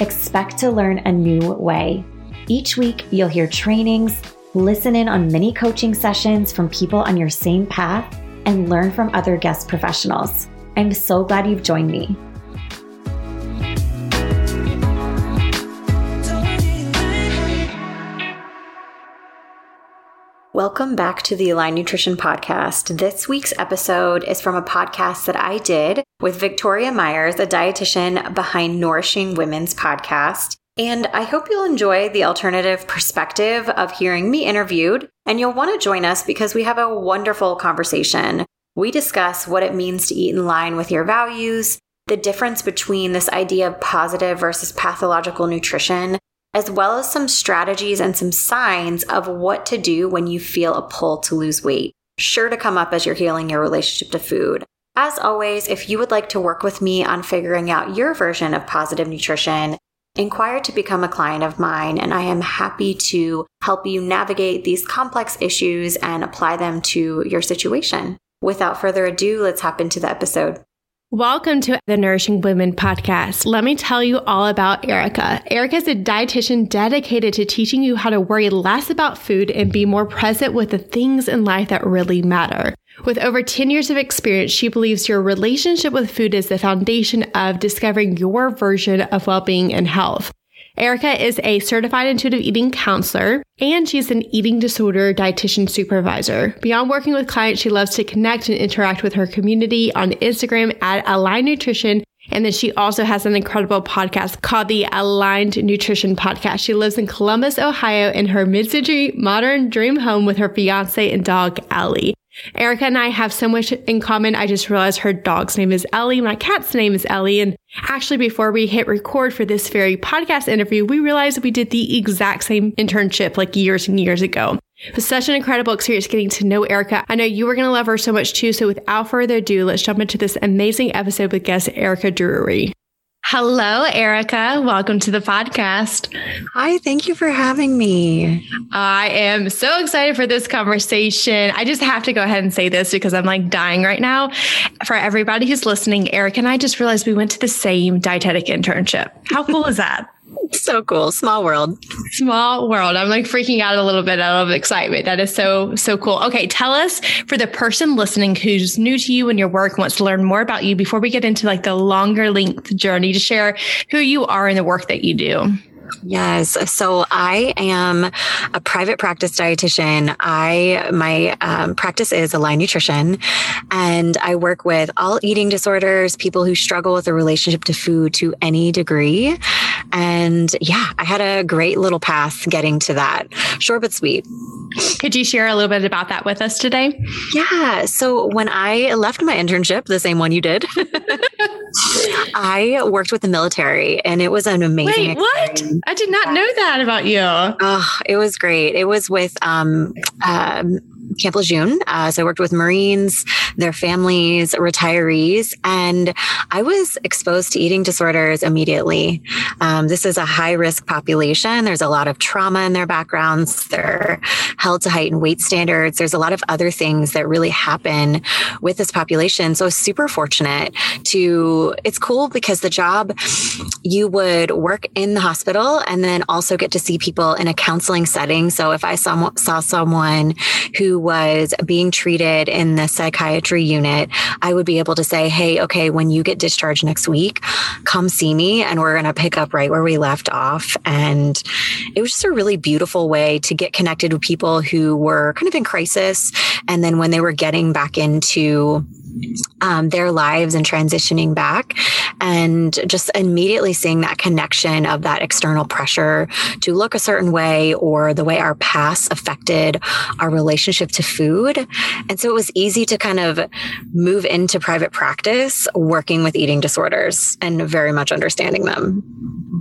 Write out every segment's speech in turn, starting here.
Expect to learn a new way. Each week, you'll hear trainings, listen in on mini coaching sessions from people on your same path, and learn from other guest professionals. I'm so glad you've joined me. Welcome back to the Align Nutrition Podcast. This week's episode is from a podcast that I did with Victoria Myers, a dietitian behind Nourishing Women's podcast. And I hope you'll enjoy the alternative perspective of hearing me interviewed. And you'll want to join us because we have a wonderful conversation. We discuss what it means to eat in line with your values, the difference between this idea of positive versus pathological nutrition, as well as some strategies and some signs of what to do when you feel a pull to lose weight. Sure to come up as you're healing your relationship to food. As always, if you would like to work with me on figuring out your version of positive nutrition, inquire to become a client of mine, and I am happy to help you navigate these complex issues and apply them to your situation. Without further ado, let's hop into the episode. Welcome to the Nourishing Women podcast. Let me tell you all about Erica. Erica is a dietitian dedicated to teaching you how to worry less about food and be more present with the things in life that really matter. With over 10 years of experience, she believes your relationship with food is the foundation of discovering your version of well-being and health. Erica is a certified intuitive eating counselor and she's an eating disorder dietitian supervisor. Beyond working with clients, she loves to connect and interact with her community on Instagram at Align Nutrition. And then she also has an incredible podcast called the Aligned Nutrition Podcast. She lives in Columbus, Ohio in her mid-century modern dream home with her fiance and dog, Ellie. Erica and I have so much in common. I just realized her dog's name is Ellie. My cat's name is Ellie. And actually, before we hit record for this very podcast interview, we realized we did the exact same internship like years and years ago. It was such an incredible experience getting to know Erica. I know you were going to love her so much too. So without further ado, let's jump into this amazing episode with guest Erica Drury. Hello, Erica. Welcome to the podcast. Hi, thank you for having me. I am so excited for this conversation. I just have to go ahead and say this because I'm like dying right now. For everybody who's listening, Erica and I just realized we went to the same dietetic internship. How cool is that? so cool. Small world. Small world. I'm like freaking out a little bit out of excitement. That is so, so cool. Okay. Tell us for the person listening who's new to you and your work, wants to learn more about you before we get into like the longer length journey to share who you are and the work that you do. Yes. So I am a private practice dietitian. I my um, practice is Align Nutrition, and I work with all eating disorders, people who struggle with a relationship to food to any degree. And yeah, I had a great little path getting to that. Short but sweet. Could you share a little bit about that with us today? Yeah. So when I left my internship, the same one you did, I worked with the military, and it was an amazing. Wait, what? I did not know that about you. Oh, it was great. It was with um, um, Camp Lejeune. Uh, so I worked with Marines, their families, retirees, and I was exposed to eating disorders immediately. Um, this is a high risk population. There's a lot of trauma in their backgrounds. They're held to heightened weight standards. There's a lot of other things that really happen with this population. So I was super fortunate to, it's cool because the job you would work in the hospital and then also get to see people in a counseling setting. So if I saw, saw someone who was being treated in the psychiatry unit, I would be able to say, Hey, okay, when you get discharged next week, come see me and we're going to pick up right where we left off. And it was just a really beautiful way to get connected with people who were kind of in crisis. And then when they were getting back into um, their lives and transitioning back and just immediately seeing that connection of that external pressure to look a certain way or the way our past affected our relationship to food. And so it was easy to kind of move into private practice working with eating disorders and very much understanding them.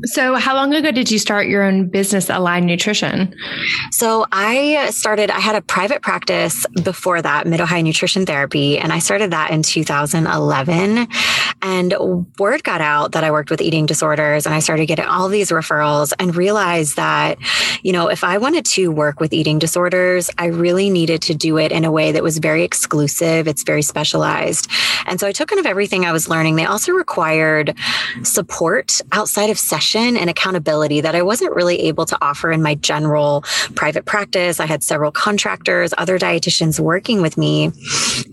So, how long ago did you start your own business, Align Nutrition? So, I started, I had a private practice before that, Mid Ohio Nutrition Therapy, and I started that in 2011. And word got out that I worked with eating disorders, and I started getting all these referrals and realized that, you know, if I wanted to work with eating disorders, I really needed to do it in a way that was very exclusive, it's very specialized. And so, I took kind of everything I was learning. They also required support outside of session and accountability that I wasn't really able to offer in my general private practice. I had several contractors, other dietitians working with me.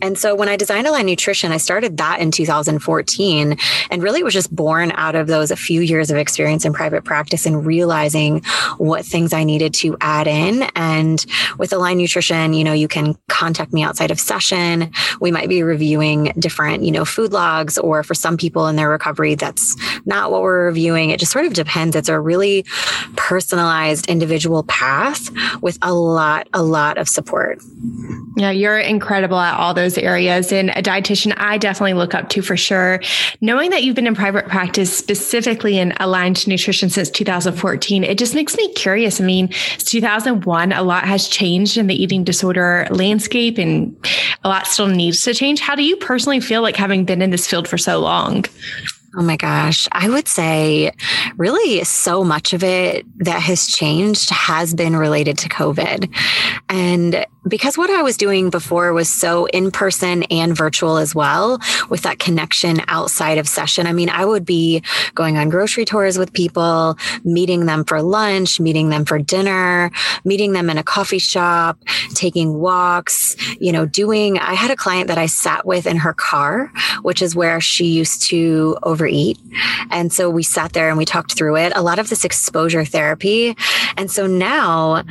And so when I designed Nutrition, I started that in 2014. And really it was just born out of those a few years of experience in private practice and realizing what things I needed to add in. And with Align Nutrition, you know, you can contact me outside of session. We might be reviewing different, you know, food logs, or for some people in their recovery, that's not what we're reviewing. It just sort of depends. It's a really personalized individual path with a lot, a lot of support. Yeah, you're incredible at all those areas. And dietitian I definitely look up to for sure. Knowing that you've been in private practice specifically in aligned nutrition since 2014, it just makes me curious. I mean, 2001, a lot has changed in the eating disorder landscape and a lot still needs to change. How do you personally feel like having been in this field for so long? Oh my gosh. I would say really so much of it that has changed has been related to COVID. And because what I was doing before was so in person and virtual as well, with that connection outside of session. I mean, I would be going on grocery tours with people, meeting them for lunch, meeting them for dinner, meeting them in a coffee shop, taking walks, you know, doing. I had a client that I sat with in her car, which is where she used to overeat. And so we sat there and we talked through it, a lot of this exposure therapy. And so now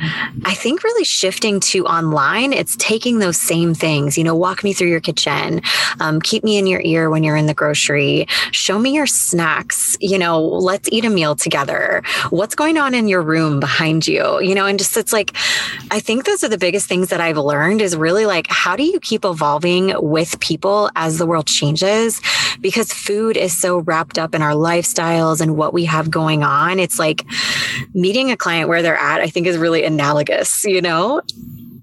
I think really shifting to online it's taking those same things, you know, walk me through your kitchen, um, keep me in your ear when you're in the grocery, show me your snacks, you know, let's eat a meal together. What's going on in your room behind you, you know, and just it's like, I think those are the biggest things that I've learned is really like, how do you keep evolving with people as the world changes? Because food is so wrapped up in our lifestyles and what we have going on. It's like meeting a client where they're at, I think is really analogous, you know?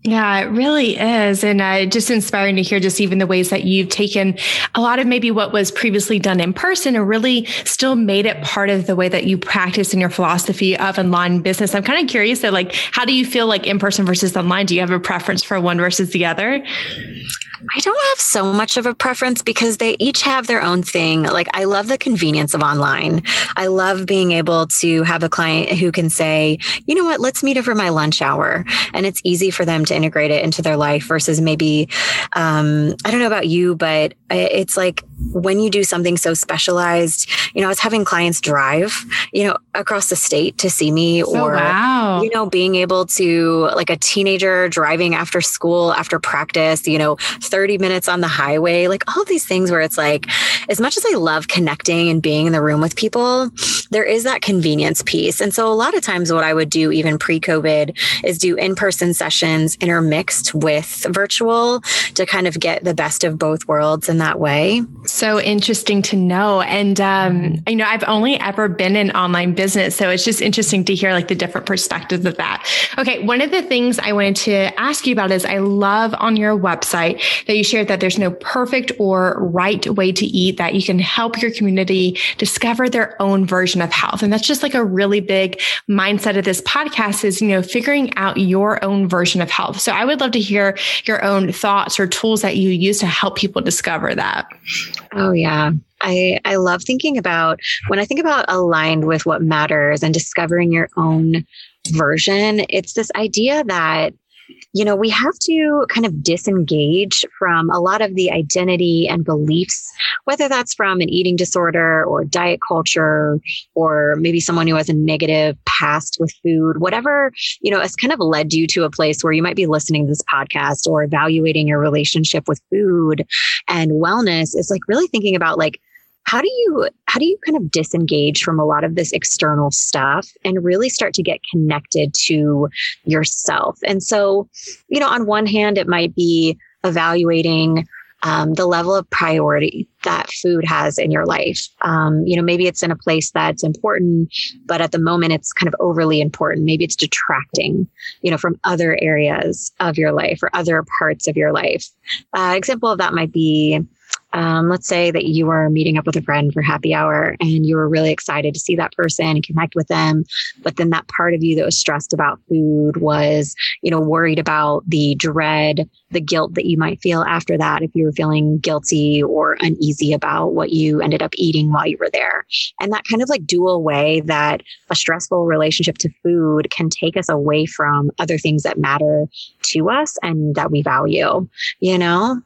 Yeah, it really is. And uh, just inspiring to hear just even the ways that you've taken a lot of maybe what was previously done in person and really still made it part of the way that you practice in your philosophy of online business. I'm kind of curious that like, how do you feel like in person versus online? Do you have a preference for one versus the other? I don't have so much of a preference because they each have their own thing. Like, I love the convenience of online. I love being able to have a client who can say, you know what, let's meet over my lunch hour. And it's easy for them to integrate it into their life versus maybe, um, I don't know about you, but it's like when you do something so specialized, you know, I was having clients drive, you know, across the state to see me oh, or, oh, wow. you know, being able to like a teenager driving after school, after practice, you know, 30 minutes on the highway, like all of these things where it's like, as much as I love connecting and being in the room with people, there is that convenience piece. And so a lot of times what I would do even pre COVID is do in person sessions intermixed with virtual to kind of get the best of both worlds in that way. So interesting to know. And, um, you know, I've only ever been in online business. So it's just interesting to hear like the different perspectives of that. Okay. One of the things I wanted to ask you about is I love on your website that you shared that there's no perfect or right way to eat, that you can help your community discover their own version of health. And that's just like a really big mindset of this podcast is, you know, figuring out your own version of health. So I would love to hear your own thoughts or tools that you use to help people discover that. Oh, yeah. I, I love thinking about when I think about aligned with what matters and discovering your own version, it's this idea that you know, we have to kind of disengage from a lot of the identity and beliefs, whether that's from an eating disorder or diet culture, or maybe someone who has a negative past with food, whatever, you know, has kind of led you to a place where you might be listening to this podcast or evaluating your relationship with food and wellness. Is like really thinking about like, how do you how do you kind of disengage from a lot of this external stuff and really start to get connected to yourself and so you know on one hand it might be evaluating um, the level of priority that food has in your life. Um, you know, maybe it's in a place that's important, but at the moment it's kind of overly important. Maybe it's detracting, you know, from other areas of your life or other parts of your life. Uh, example of that might be um, let's say that you were meeting up with a friend for happy hour and you were really excited to see that person and connect with them. But then that part of you that was stressed about food was, you know, worried about the dread, the guilt that you might feel after that if you were feeling guilty or uneasy about what you ended up eating while you were there. And that kind of like dual way that a stressful relationship to food can take us away from other things that matter to us and that we value, you know?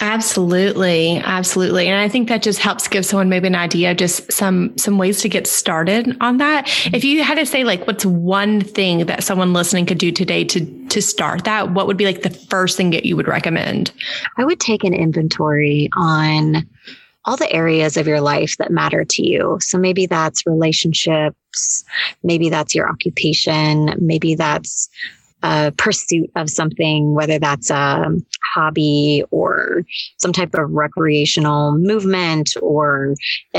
Absolutely. Absolutely. And I think that just helps give someone maybe an idea, just some, some ways to get started on that. If you had to say like, what's one thing that someone listening could do today to, to start that, what would be like the first thing that you would recommend? I would take an inventory on all the areas of your life that matter to you. So maybe that's relationships. Maybe that's your occupation. Maybe that's a pursuit of something, whether that's a hobby or some type of recreational movement or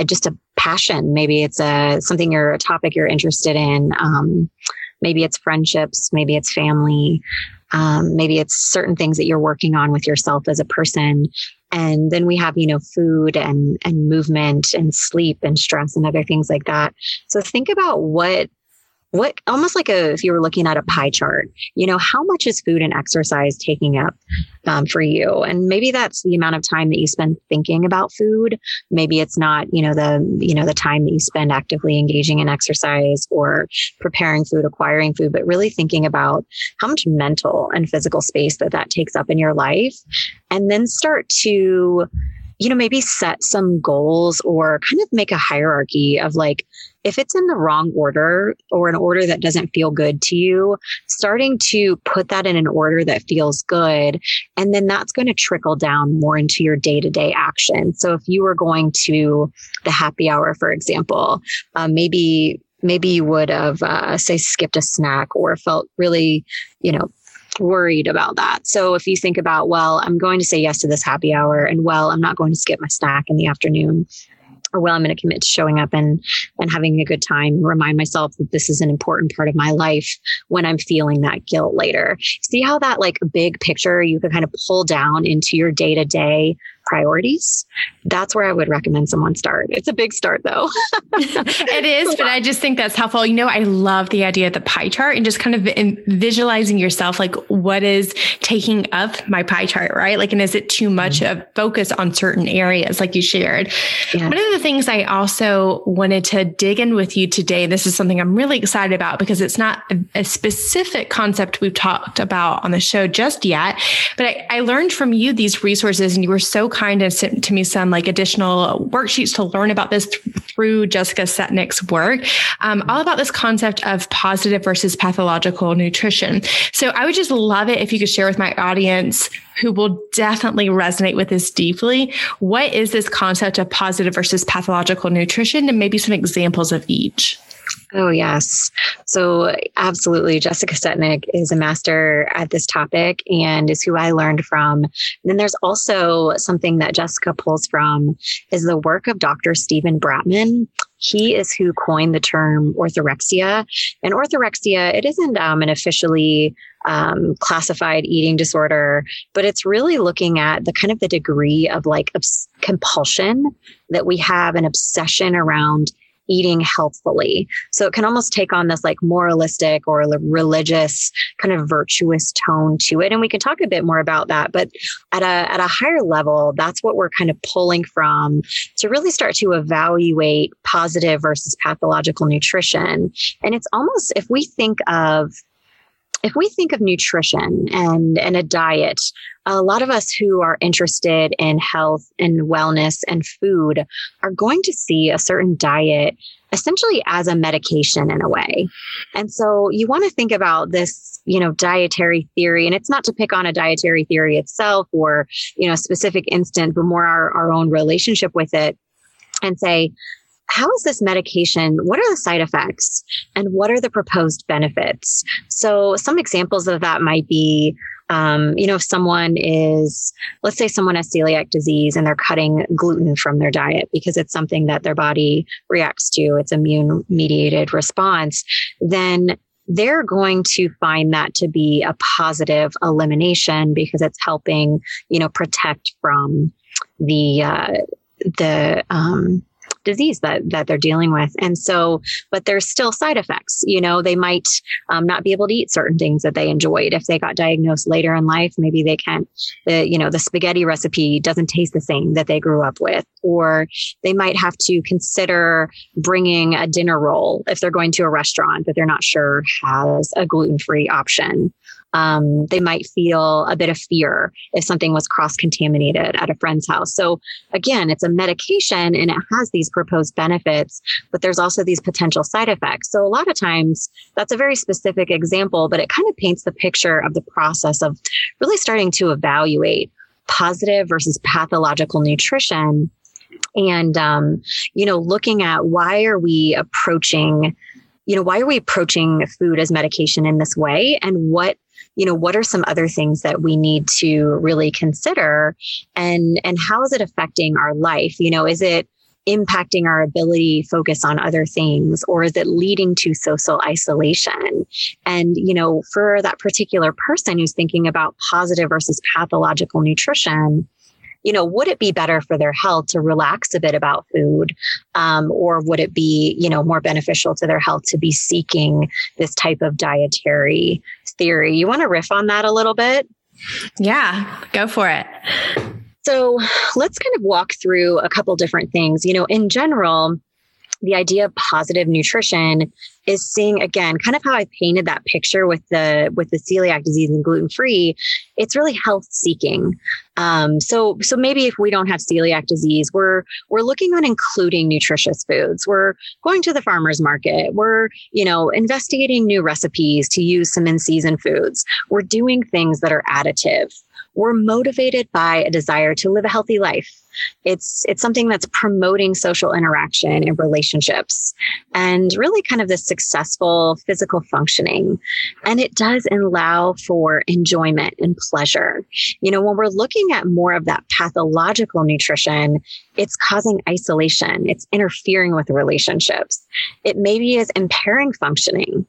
just a passion. Maybe it's a something you're a topic you're interested in. Um, maybe it's friendships. Maybe it's family. Um, maybe it's certain things that you're working on with yourself as a person. And then we have, you know, food and, and movement and sleep and stress and other things like that. So think about what what almost like a if you were looking at a pie chart you know how much is food and exercise taking up um, for you? And maybe that's the amount of time that you spend thinking about food. Maybe it's not you know the you know the time that you spend actively engaging in exercise or preparing food acquiring food but really thinking about how much mental and physical space that that takes up in your life. And then start to you know, maybe set some goals or kind of make a hierarchy of like, if it's in the wrong order or an order that doesn't feel good to you, starting to put that in an order that feels good. And then that's going to trickle down more into your day to day action. So if you were going to the happy hour, for example, uh, maybe maybe you would have uh, say skipped a snack or felt really you know worried about that. So if you think about, well, I'm going to say yes to this happy hour and well, I'm not going to skip my snack in the afternoon or well, I'm going to commit to showing up and, and having a good time, remind myself that this is an important part of my life when I'm feeling that guilt later. See how that like big picture you can kind of pull down into your day to day priorities, that's where I would recommend someone start. It's a big start though. it is, but I just think that's helpful. You know, I love the idea of the pie chart and just kind of visualizing yourself like what is taking up my pie chart, right? Like, and is it too much mm-hmm. of focus on certain areas like you shared? Yeah. One of the things I also wanted to dig in with you today, this is something I'm really excited about because it's not a, a specific concept we've talked about on the show just yet, but I, I learned from you these resources and you were so kind and sent to me some like additional worksheets to learn about this th- through Jessica Setnick's work, um, all about this concept of positive versus pathological nutrition. So I would just love it if you could share with my audience who will definitely resonate with this deeply. What is this concept of positive versus pathological nutrition and maybe some examples of each? Oh, yes. So, absolutely. Jessica Setnick is a master at this topic and is who I learned from. And then there's also something that Jessica pulls from is the work of Dr. Steven Bratman. He is who coined the term orthorexia. And orthorexia, it isn't um, an officially um, classified eating disorder, but it's really looking at the kind of the degree of like obs- compulsion that we have an obsession around eating healthfully. So it can almost take on this like moralistic or religious kind of virtuous tone to it. And we can talk a bit more about that. But at a, at a higher level, that's what we're kind of pulling from to really start to evaluate positive versus pathological nutrition. And it's almost, if we think of if we think of nutrition and, and a diet, a lot of us who are interested in health and wellness and food are going to see a certain diet essentially as a medication in a way. And so you want to think about this, you know, dietary theory, and it's not to pick on a dietary theory itself or, you know, a specific instant, but more our, our own relationship with it and say, how is this medication? What are the side effects and what are the proposed benefits? So, some examples of that might be um, you know, if someone is, let's say someone has celiac disease and they're cutting gluten from their diet because it's something that their body reacts to, it's immune mediated response, then they're going to find that to be a positive elimination because it's helping, you know, protect from the, uh, the, um, disease that that they're dealing with. And so but there's still side effects. You know they might um, not be able to eat certain things that they enjoyed. If they got diagnosed later in life maybe they can't the you know the spaghetti recipe doesn't taste the same that they grew up with. Or they might have to consider bringing a dinner roll if they're going to a restaurant that they're not sure has a gluten-free option um, they might feel a bit of fear if something was cross contaminated at a friend's house. So again, it's a medication and it has these proposed benefits, but there's also these potential side effects. So a lot of times that's a very specific example, but it kind of paints the picture of the process of really starting to evaluate positive versus pathological nutrition and um, you know looking at why are we approaching you know why are we approaching food as medication in this way? And what you know what are some other things that we need to really consider? And and how is it affecting our life? You know is it impacting our ability focus on other things or is it leading to social isolation? And you know for that particular person who's thinking about positive versus pathological nutrition you know, would it be better for their health to relax a bit about food? Um, or would it be, you know, more beneficial to their health to be seeking this type of dietary theory? You want to riff on that a little bit? Yeah, go for it. So let's kind of walk through a couple different things. You know, in general, the idea of positive nutrition is seeing again kind of how i painted that picture with the with the celiac disease and gluten free it's really health seeking. Um, so so maybe if we don't have celiac disease we're we're looking on including nutritious foods. We're going to the farmers market. We're you know investigating new recipes to use some in season foods. We're doing things that are additive. We're motivated by a desire to live a healthy life it's it's something that's promoting social interaction and relationships and really kind of the successful physical functioning. And it does allow for enjoyment and pleasure. You know, when we're looking at more of that pathological nutrition, it's causing isolation. It's interfering with relationships. It maybe is impairing functioning.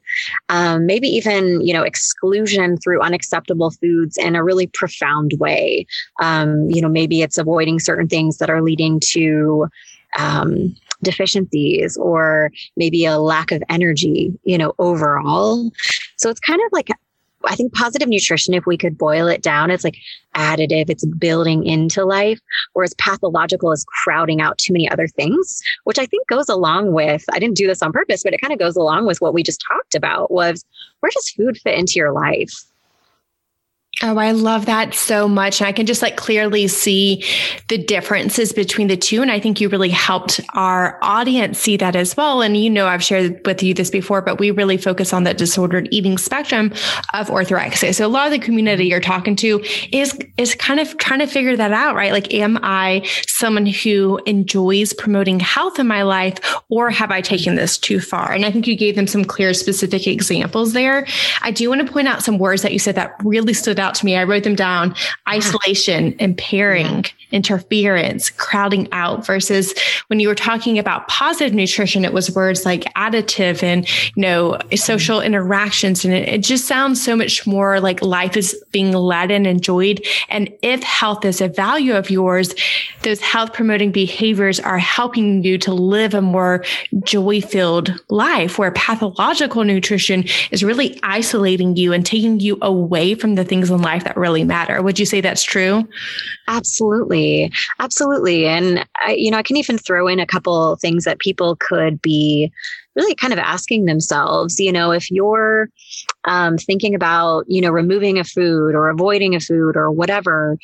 Um, maybe even, you know, exclusion through unacceptable foods in a really profound way. Um, you know, maybe it's avoiding certain things things that are leading to um, deficiencies or maybe a lack of energy, you know, overall. So it's kind of like I think positive nutrition, if we could boil it down, it's like additive, it's building into life, whereas pathological is crowding out too many other things, which I think goes along with, I didn't do this on purpose, but it kind of goes along with what we just talked about was where does food fit into your life? Oh, I love that so much. And I can just like clearly see the differences between the two. And I think you really helped our audience see that as well. And you know, I've shared with you this before, but we really focus on that disordered eating spectrum of orthorexia. So a lot of the community you're talking to is, is kind of trying to figure that out, right? Like, am I someone who enjoys promoting health in my life or have I taken this too far? And I think you gave them some clear, specific examples there. I do want to point out some words that you said that really stood out out to me. I wrote them down isolation, impairing, interference, crowding out versus when you were talking about positive nutrition, it was words like additive and, you know, mm-hmm. social interactions. And it, it just sounds so much more like life is being led and enjoyed. And if health is a value of yours, those health promoting behaviors are helping you to live a more joy filled life where pathological nutrition is really isolating you and taking you away from the things in life that really matter. Would you say that's true? Absolutely. Absolutely. And I, you know, I can even throw in a couple things that people could be really kind of asking themselves, you know, if you're um, thinking about, you know, removing a food or avoiding a food or whatever,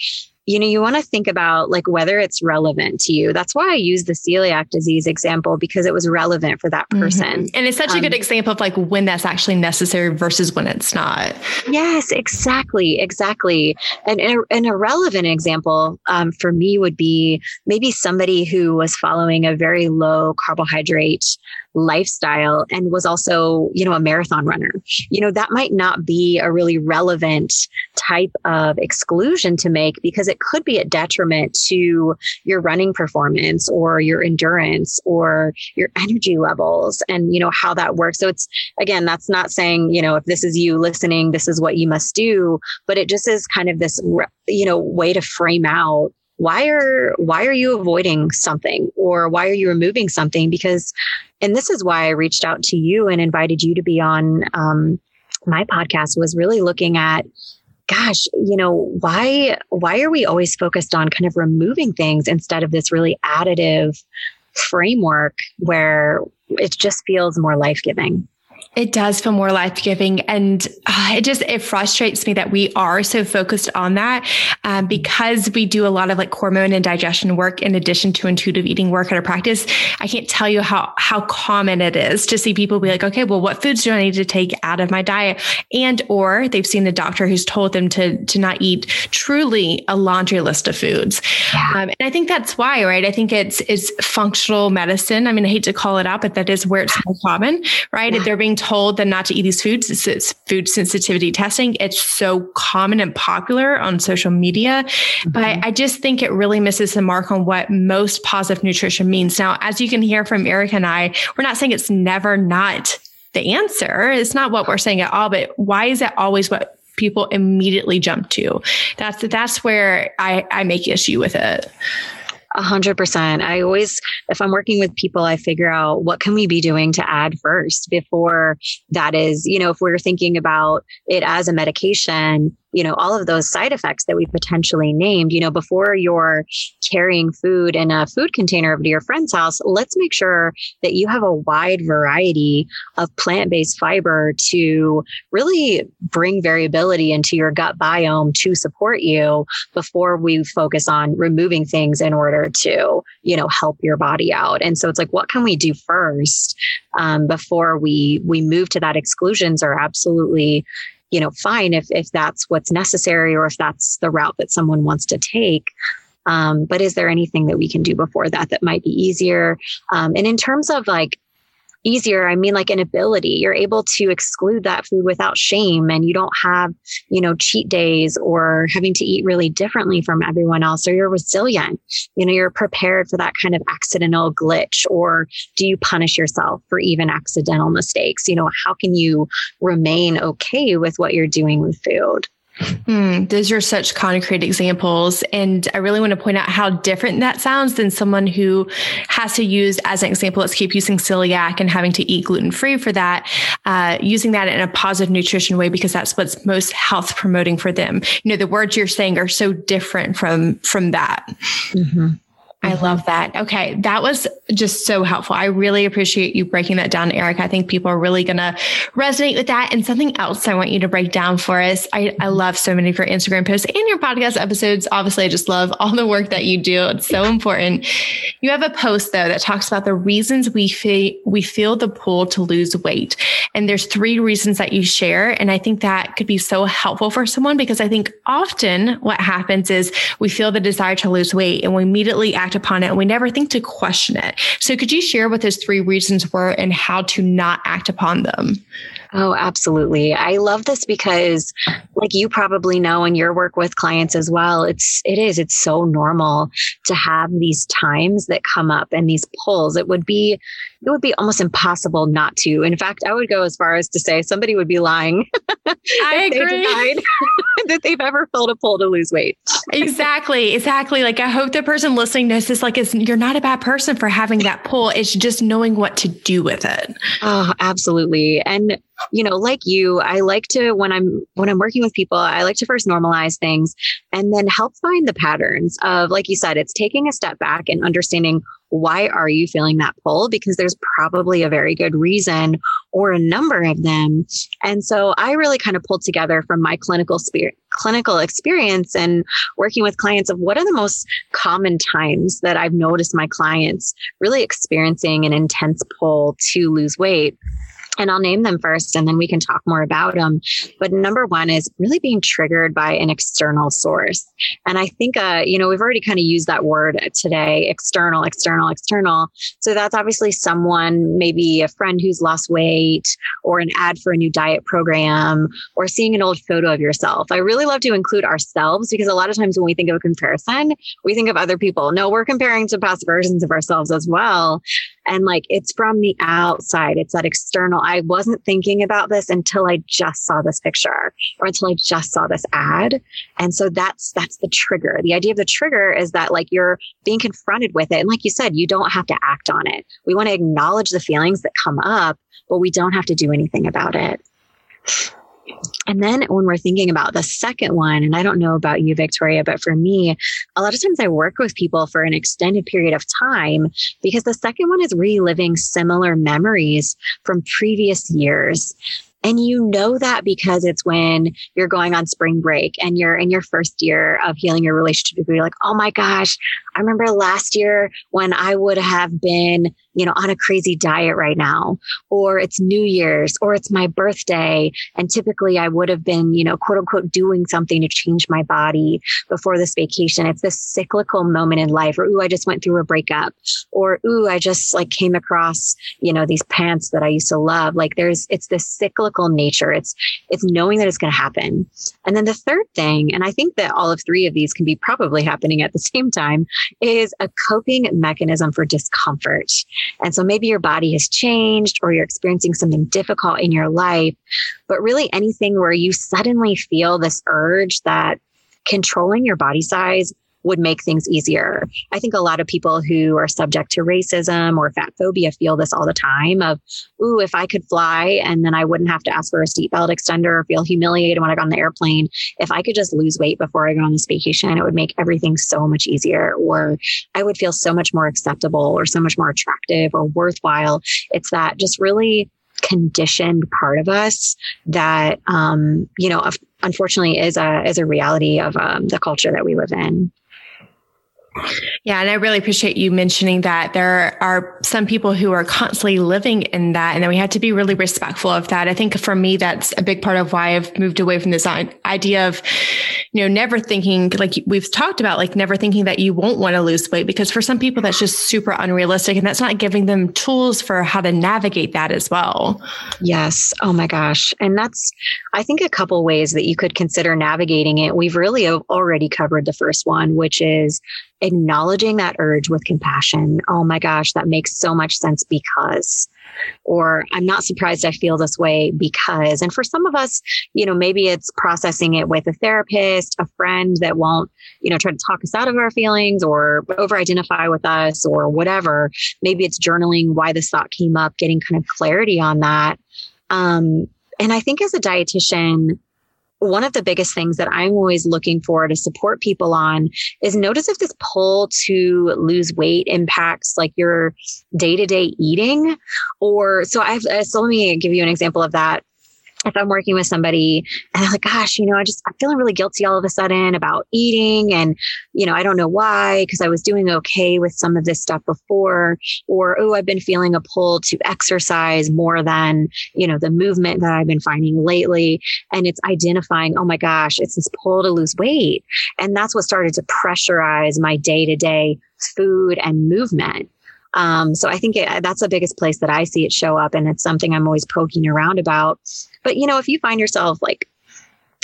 you know, you want to think about like whether it's relevant to you. That's why I use the celiac disease example because it was relevant for that mm-hmm. person. Mm-hmm. And it's such um, a good um, example of like when that's actually necessary versus when it's not. Yes, exactly. Exactly. And an irrelevant example um, for me would be maybe somebody who was following a very low carbohydrate lifestyle and was also, you know, a marathon runner. You know, that might not be a really relevant type of exclusion to make because it could be a detriment to your running performance or your endurance or your energy levels and, you know, how that works. So it's, again, that's not saying, you know, if this is you listening, this is what you must do, but it just is kind of this, you know, way to frame out why are why are you avoiding something or why are you removing something? Because and this is why i reached out to you and invited you to be on um, my podcast was really looking at gosh you know why why are we always focused on kind of removing things instead of this really additive framework where it just feels more life-giving it does feel more life giving. And uh, it just, it frustrates me that we are so focused on that um, because we do a lot of like hormone and digestion work in addition to intuitive eating work at our practice. I can't tell you how, how common it is to see people be like, okay, well, what foods do I need to take out of my diet? And, or they've seen a doctor who's told them to, to not eat truly a laundry list of foods. Yeah. Um, and I think that's why, right? I think it's, it's functional medicine. I mean, I hate to call it out, but that is where it's more common, right? Yeah. They're being told them not to eat these foods. It's, it's, food sensitivity testing. It's so common and popular on social media, mm-hmm. but I, I just think it really misses the mark on what most positive nutrition means. Now, as you can hear from Erica and I, we're not saying it's never not the answer. It's not what we're saying at all, but why is it always what people immediately jump to? That's, that's where I, I make issue with it. A hundred percent. I always, if I'm working with people, I figure out what can we be doing to add first before that is, you know, if we're thinking about it as a medication, you know, all of those side effects that we potentially named, you know, before you're carrying food in a food container over to your friend's house, let's make sure that you have a wide variety of plant based fiber to really bring variability into your gut biome to support you before we focus on removing things in order to, you know, help your body out. And so it's like, what can we do first um, before we we move to that? Exclusions are absolutely you know, fine if if that's what's necessary or if that's the route that someone wants to take. Um, but is there anything that we can do before that that might be easier? Um, and in terms of like easier. I mean like an ability you're able to exclude that food without shame and you don't have you know cheat days or having to eat really differently from everyone else or you're resilient. You know you're prepared for that kind of accidental glitch or do you punish yourself for even accidental mistakes? You know how can you remain okay with what you're doing with food Mm, those are such concrete examples. And I really want to point out how different that sounds than someone who has to use, as an example, let's keep using celiac and having to eat gluten free for that, uh, using that in a positive nutrition way because that's what's most health promoting for them. You know, the words you're saying are so different from, from that. Mm-hmm. I mm-hmm. love that. Okay. That was just so helpful. I really appreciate you breaking that down, Eric. I think people are really going to resonate with that. And something else I want you to break down for us. I, I mm-hmm. love so many of your Instagram posts and your podcast episodes. Obviously, I just love all the work that you do. It's so important. You have a post though that talks about the reasons we feel, we feel the pull to lose weight. And there's three reasons that you share. And I think that could be so helpful for someone because I think often what happens is we feel the desire to lose weight and we immediately act act upon it and we never think to question it. So could you share what those three reasons were and how to not act upon them? Oh, absolutely. I love this because like you probably know in your work with clients as well, it's it is it's so normal to have these times that come up and these pulls. It would be it would be almost impossible not to. In fact, I would go as far as to say somebody would be lying. I agree. that they've ever felt a pull to lose weight. exactly. Exactly. Like I hope the person listening knows this like is you're not a bad person for having that pull. It's just knowing what to do with it. Oh, absolutely. And you know, like you, I like to when I'm when I'm working with people, I like to first normalize things and then help find the patterns of like you said, it's taking a step back and understanding why are you feeling that pull? Because there's probably a very good reason or a number of them. And so I really kind of pulled together from my clinical spirit, clinical experience and working with clients of what are the most common times that I've noticed my clients really experiencing an intense pull to lose weight and I'll name them first and then we can talk more about them. But number one is really being triggered by an external source. And I think, uh, you know, we've already kind of used that word today external, external, external. So that's obviously someone, maybe a friend who's lost weight or an ad for a new diet program or seeing an old photo of yourself. I really love to include ourselves because a lot of times when we think of a comparison, we think of other people. No, we're comparing to past versions of ourselves as well. And like it's from the outside, it's that external. I wasn't thinking about this until I just saw this picture or until I just saw this ad. And so that's, that's the trigger. The idea of the trigger is that like you're being confronted with it. And like you said, you don't have to act on it. We want to acknowledge the feelings that come up, but we don't have to do anything about it. And then when we're thinking about the second one, and I don't know about you, Victoria, but for me, a lot of times I work with people for an extended period of time because the second one is reliving similar memories from previous years. And you know that because it's when you're going on spring break and you're in your first year of healing your relationship. You're like, oh my gosh, I remember last year when I would have been you know, on a crazy diet right now, or it's New Year's, or it's my birthday. And typically I would have been, you know, quote unquote, doing something to change my body before this vacation. It's this cyclical moment in life, or, ooh, I just went through a breakup, or, ooh, I just like came across, you know, these pants that I used to love. Like there's, it's this cyclical nature. It's, it's knowing that it's going to happen. And then the third thing, and I think that all of three of these can be probably happening at the same time, is a coping mechanism for discomfort. And so maybe your body has changed or you're experiencing something difficult in your life, but really anything where you suddenly feel this urge that controlling your body size would make things easier. I think a lot of people who are subject to racism or fat phobia feel this all the time of, ooh, if I could fly and then I wouldn't have to ask for a seatbelt extender or feel humiliated when I got on the airplane. If I could just lose weight before I go on this vacation, it would make everything so much easier or I would feel so much more acceptable or so much more attractive or worthwhile. It's that just really conditioned part of us that um, you know unfortunately is a is a reality of um, the culture that we live in yeah, and I really appreciate you mentioning that there are some people who are constantly living in that, and that we have to be really respectful of that. I think for me, that's a big part of why I've moved away from this idea of, you know, never thinking like we've talked about, like never thinking that you won't want to lose weight, because for some people that's just super unrealistic, and that's not giving them tools for how to navigate that as well. Yes. Oh my gosh, and that's I think a couple ways that you could consider navigating it. We've really already covered the first one, which is acknowledging that urge with compassion. Oh my gosh, that makes so much sense because, or I'm not surprised I feel this way because. And for some of us, you know, maybe it's processing it with a therapist, a friend that won't, you know, try to talk us out of our feelings or over identify with us or whatever. Maybe it's journaling why this thought came up, getting kind of clarity on that. Um, and I think as a dietitian, one of the biggest things that I'm always looking for to support people on is notice if this pull to lose weight impacts like your day to day eating. Or so I've, uh, so let me give you an example of that if I'm working with somebody and I'm like, gosh, you know, I just, I'm feeling really guilty all of a sudden about eating. And, you know, I don't know why, because I was doing okay with some of this stuff before. Or, oh, I've been feeling a pull to exercise more than, you know, the movement that I've been finding lately. And it's identifying, oh my gosh, it's this pull to lose weight. And that's what started to pressurize my day to day food and movement. Um, so I think it, that's the biggest place that I see it show up. And it's something I'm always poking around about. But, you know, if you find yourself like,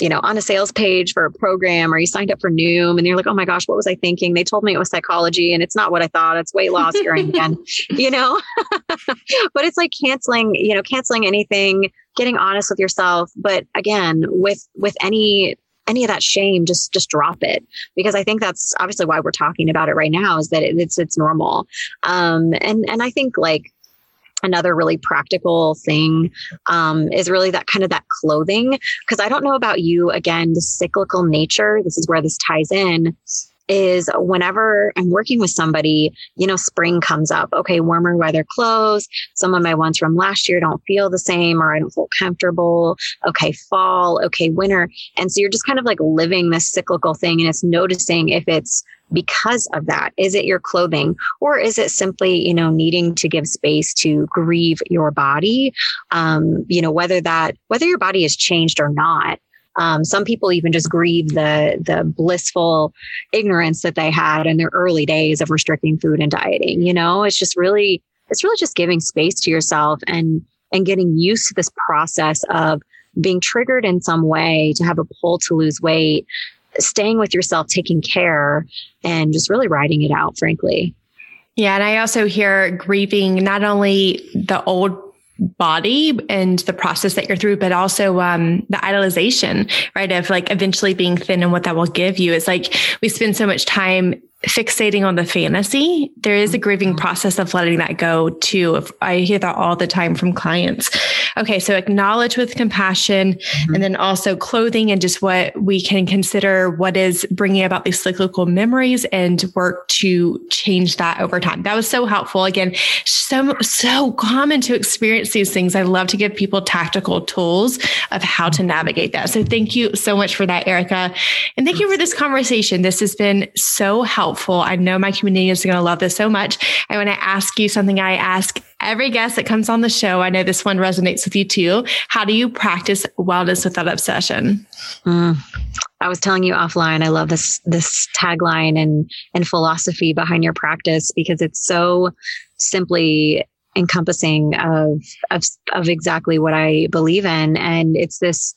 you know, on a sales page for a program or you signed up for Noom and you're like, oh my gosh, what was I thinking? They told me it was psychology and it's not what I thought. It's weight loss again, you know? but it's like canceling, you know, canceling anything, getting honest with yourself. But again, with, with any any of that shame, just just drop it because I think that's obviously why we're talking about it right now is that it, it's it's normal. Um, and and I think like another really practical thing um, is really that kind of that clothing. Because i don't know about you again the cyclical nature this is where this ties in is whenever I'm working with somebody, you know, spring comes up. Okay, warmer weather clothes. Some of my ones from last year don't feel the same or I don't feel comfortable. Okay, fall. Okay, winter. And so you're just kind of like living this cyclical thing and it's noticing if it's because of that? Is it your clothing or is it simply, you know, needing to give space to grieve your body? Um, you know, whether that, whether your body has changed or not, um, some people even just grieve the the blissful ignorance that they had in their early days of restricting food and dieting. You know, it's just really it's really just giving space to yourself and and getting used to this process of being triggered in some way to have a pull to lose weight, staying with yourself, taking care, and just really riding it out. Frankly. Yeah, and I also hear grieving not only the old body and the process that you're through, but also um, the idolization, right? Of like eventually being thin and what that will give you. It's like we spend so much time fixating on the fantasy, there is a grieving process of letting that go too. If I hear that all the time from clients. Okay. So acknowledge with compassion mm-hmm. and then also clothing and just what we can consider what is bringing about these cyclical memories and work to change that over time. That was so helpful. Again, so, so common to experience these things. I love to give people tactical tools of how to navigate that. So thank you so much for that, Erica. And thank you for this conversation. This has been so helpful helpful. I know my community is going to love this so much. I want to ask you something I ask every guest that comes on the show. I know this one resonates with you too. How do you practice wellness without obsession? Mm. I was telling you offline, I love this this tagline and and philosophy behind your practice because it's so simply encompassing of of of exactly what I believe in and it's this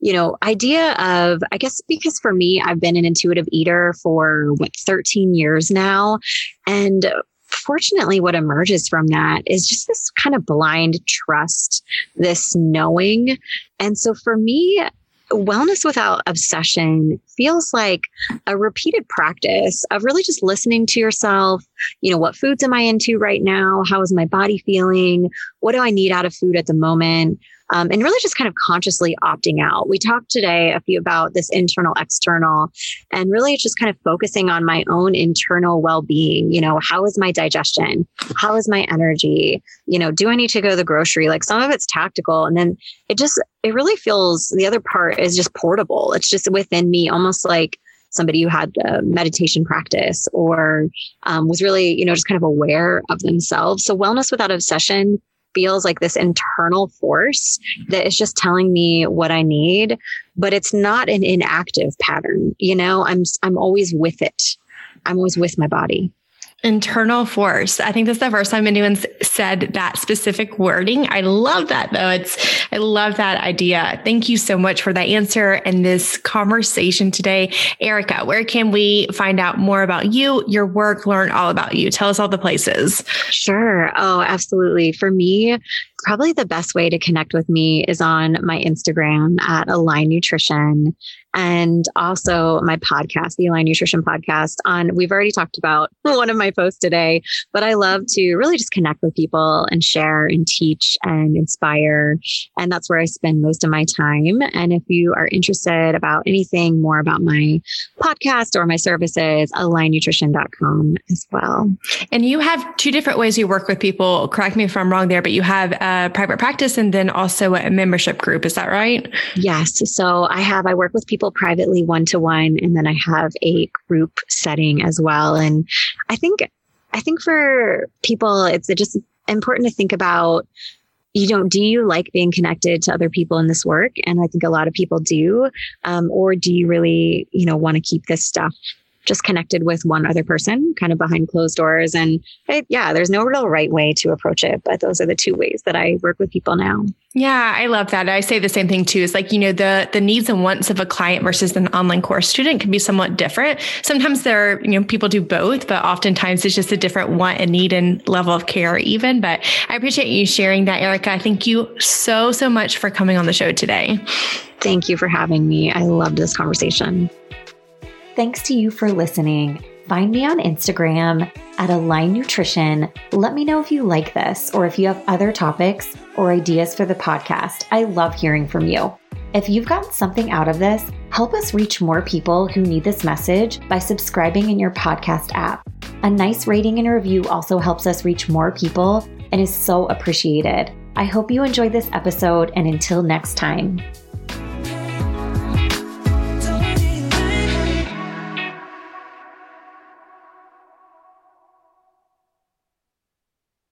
you know, idea of, I guess, because for me, I've been an intuitive eater for what, 13 years now. And fortunately, what emerges from that is just this kind of blind trust, this knowing. And so for me, wellness without obsession feels like a repeated practice of really just listening to yourself. You know, what foods am I into right now? How is my body feeling? What do I need out of food at the moment? Um, and really just kind of consciously opting out. We talked today a few about this internal, external, and really just kind of focusing on my own internal well being. You know, how is my digestion? How is my energy? You know, do I need to go to the grocery? Like some of it's tactical. And then it just, it really feels the other part is just portable. It's just within me, almost like, somebody who had a meditation practice or um, was really, you know, just kind of aware of themselves. So wellness without obsession feels like this internal force that is just telling me what I need, but it's not an inactive pattern. You know, I'm, I'm always with it. I'm always with my body. Internal force. I think that's the first time anyone's said that specific wording. I love that though. It's, I love that idea. Thank you so much for that answer and this conversation today. Erica, where can we find out more about you, your work, learn all about you? Tell us all the places. Sure. Oh, absolutely. For me, probably the best way to connect with me is on my Instagram at Align Nutrition and also my podcast, the Align Nutrition Podcast. On we've already talked about one of my posts today, but I love to really just connect with people and share and teach and inspire. And that's where I spend most of my time. And if you are interested about anything more about my podcast or my services, alignnutrition.com as well. And you have two different ways you work with people. Correct me if I'm wrong there, but you have a private practice and then also a membership group. Is that right? Yes. So I have, I work with people people privately one to one, and then I have a group setting as well. And I think, I think for people, it's just important to think about you don't do you like being connected to other people in this work and i think a lot of people do um, or do you really you know want to keep this stuff just connected with one other person kind of behind closed doors. And it, yeah, there's no real right way to approach it, but those are the two ways that I work with people now. Yeah, I love that. I say the same thing too. It's like, you know, the the needs and wants of a client versus an online course student can be somewhat different. Sometimes there, are, you know, people do both, but oftentimes it's just a different want and need and level of care even. But I appreciate you sharing that, Erica. Thank you so, so much for coming on the show today. Thank you for having me. I loved this conversation. Thanks to you for listening. find me on Instagram at Align Nutrition. Let me know if you like this or if you have other topics or ideas for the podcast. I love hearing from you. If you've gotten something out of this, help us reach more people who need this message by subscribing in your podcast app. A nice rating and review also helps us reach more people and is so appreciated. I hope you enjoyed this episode, and until next time.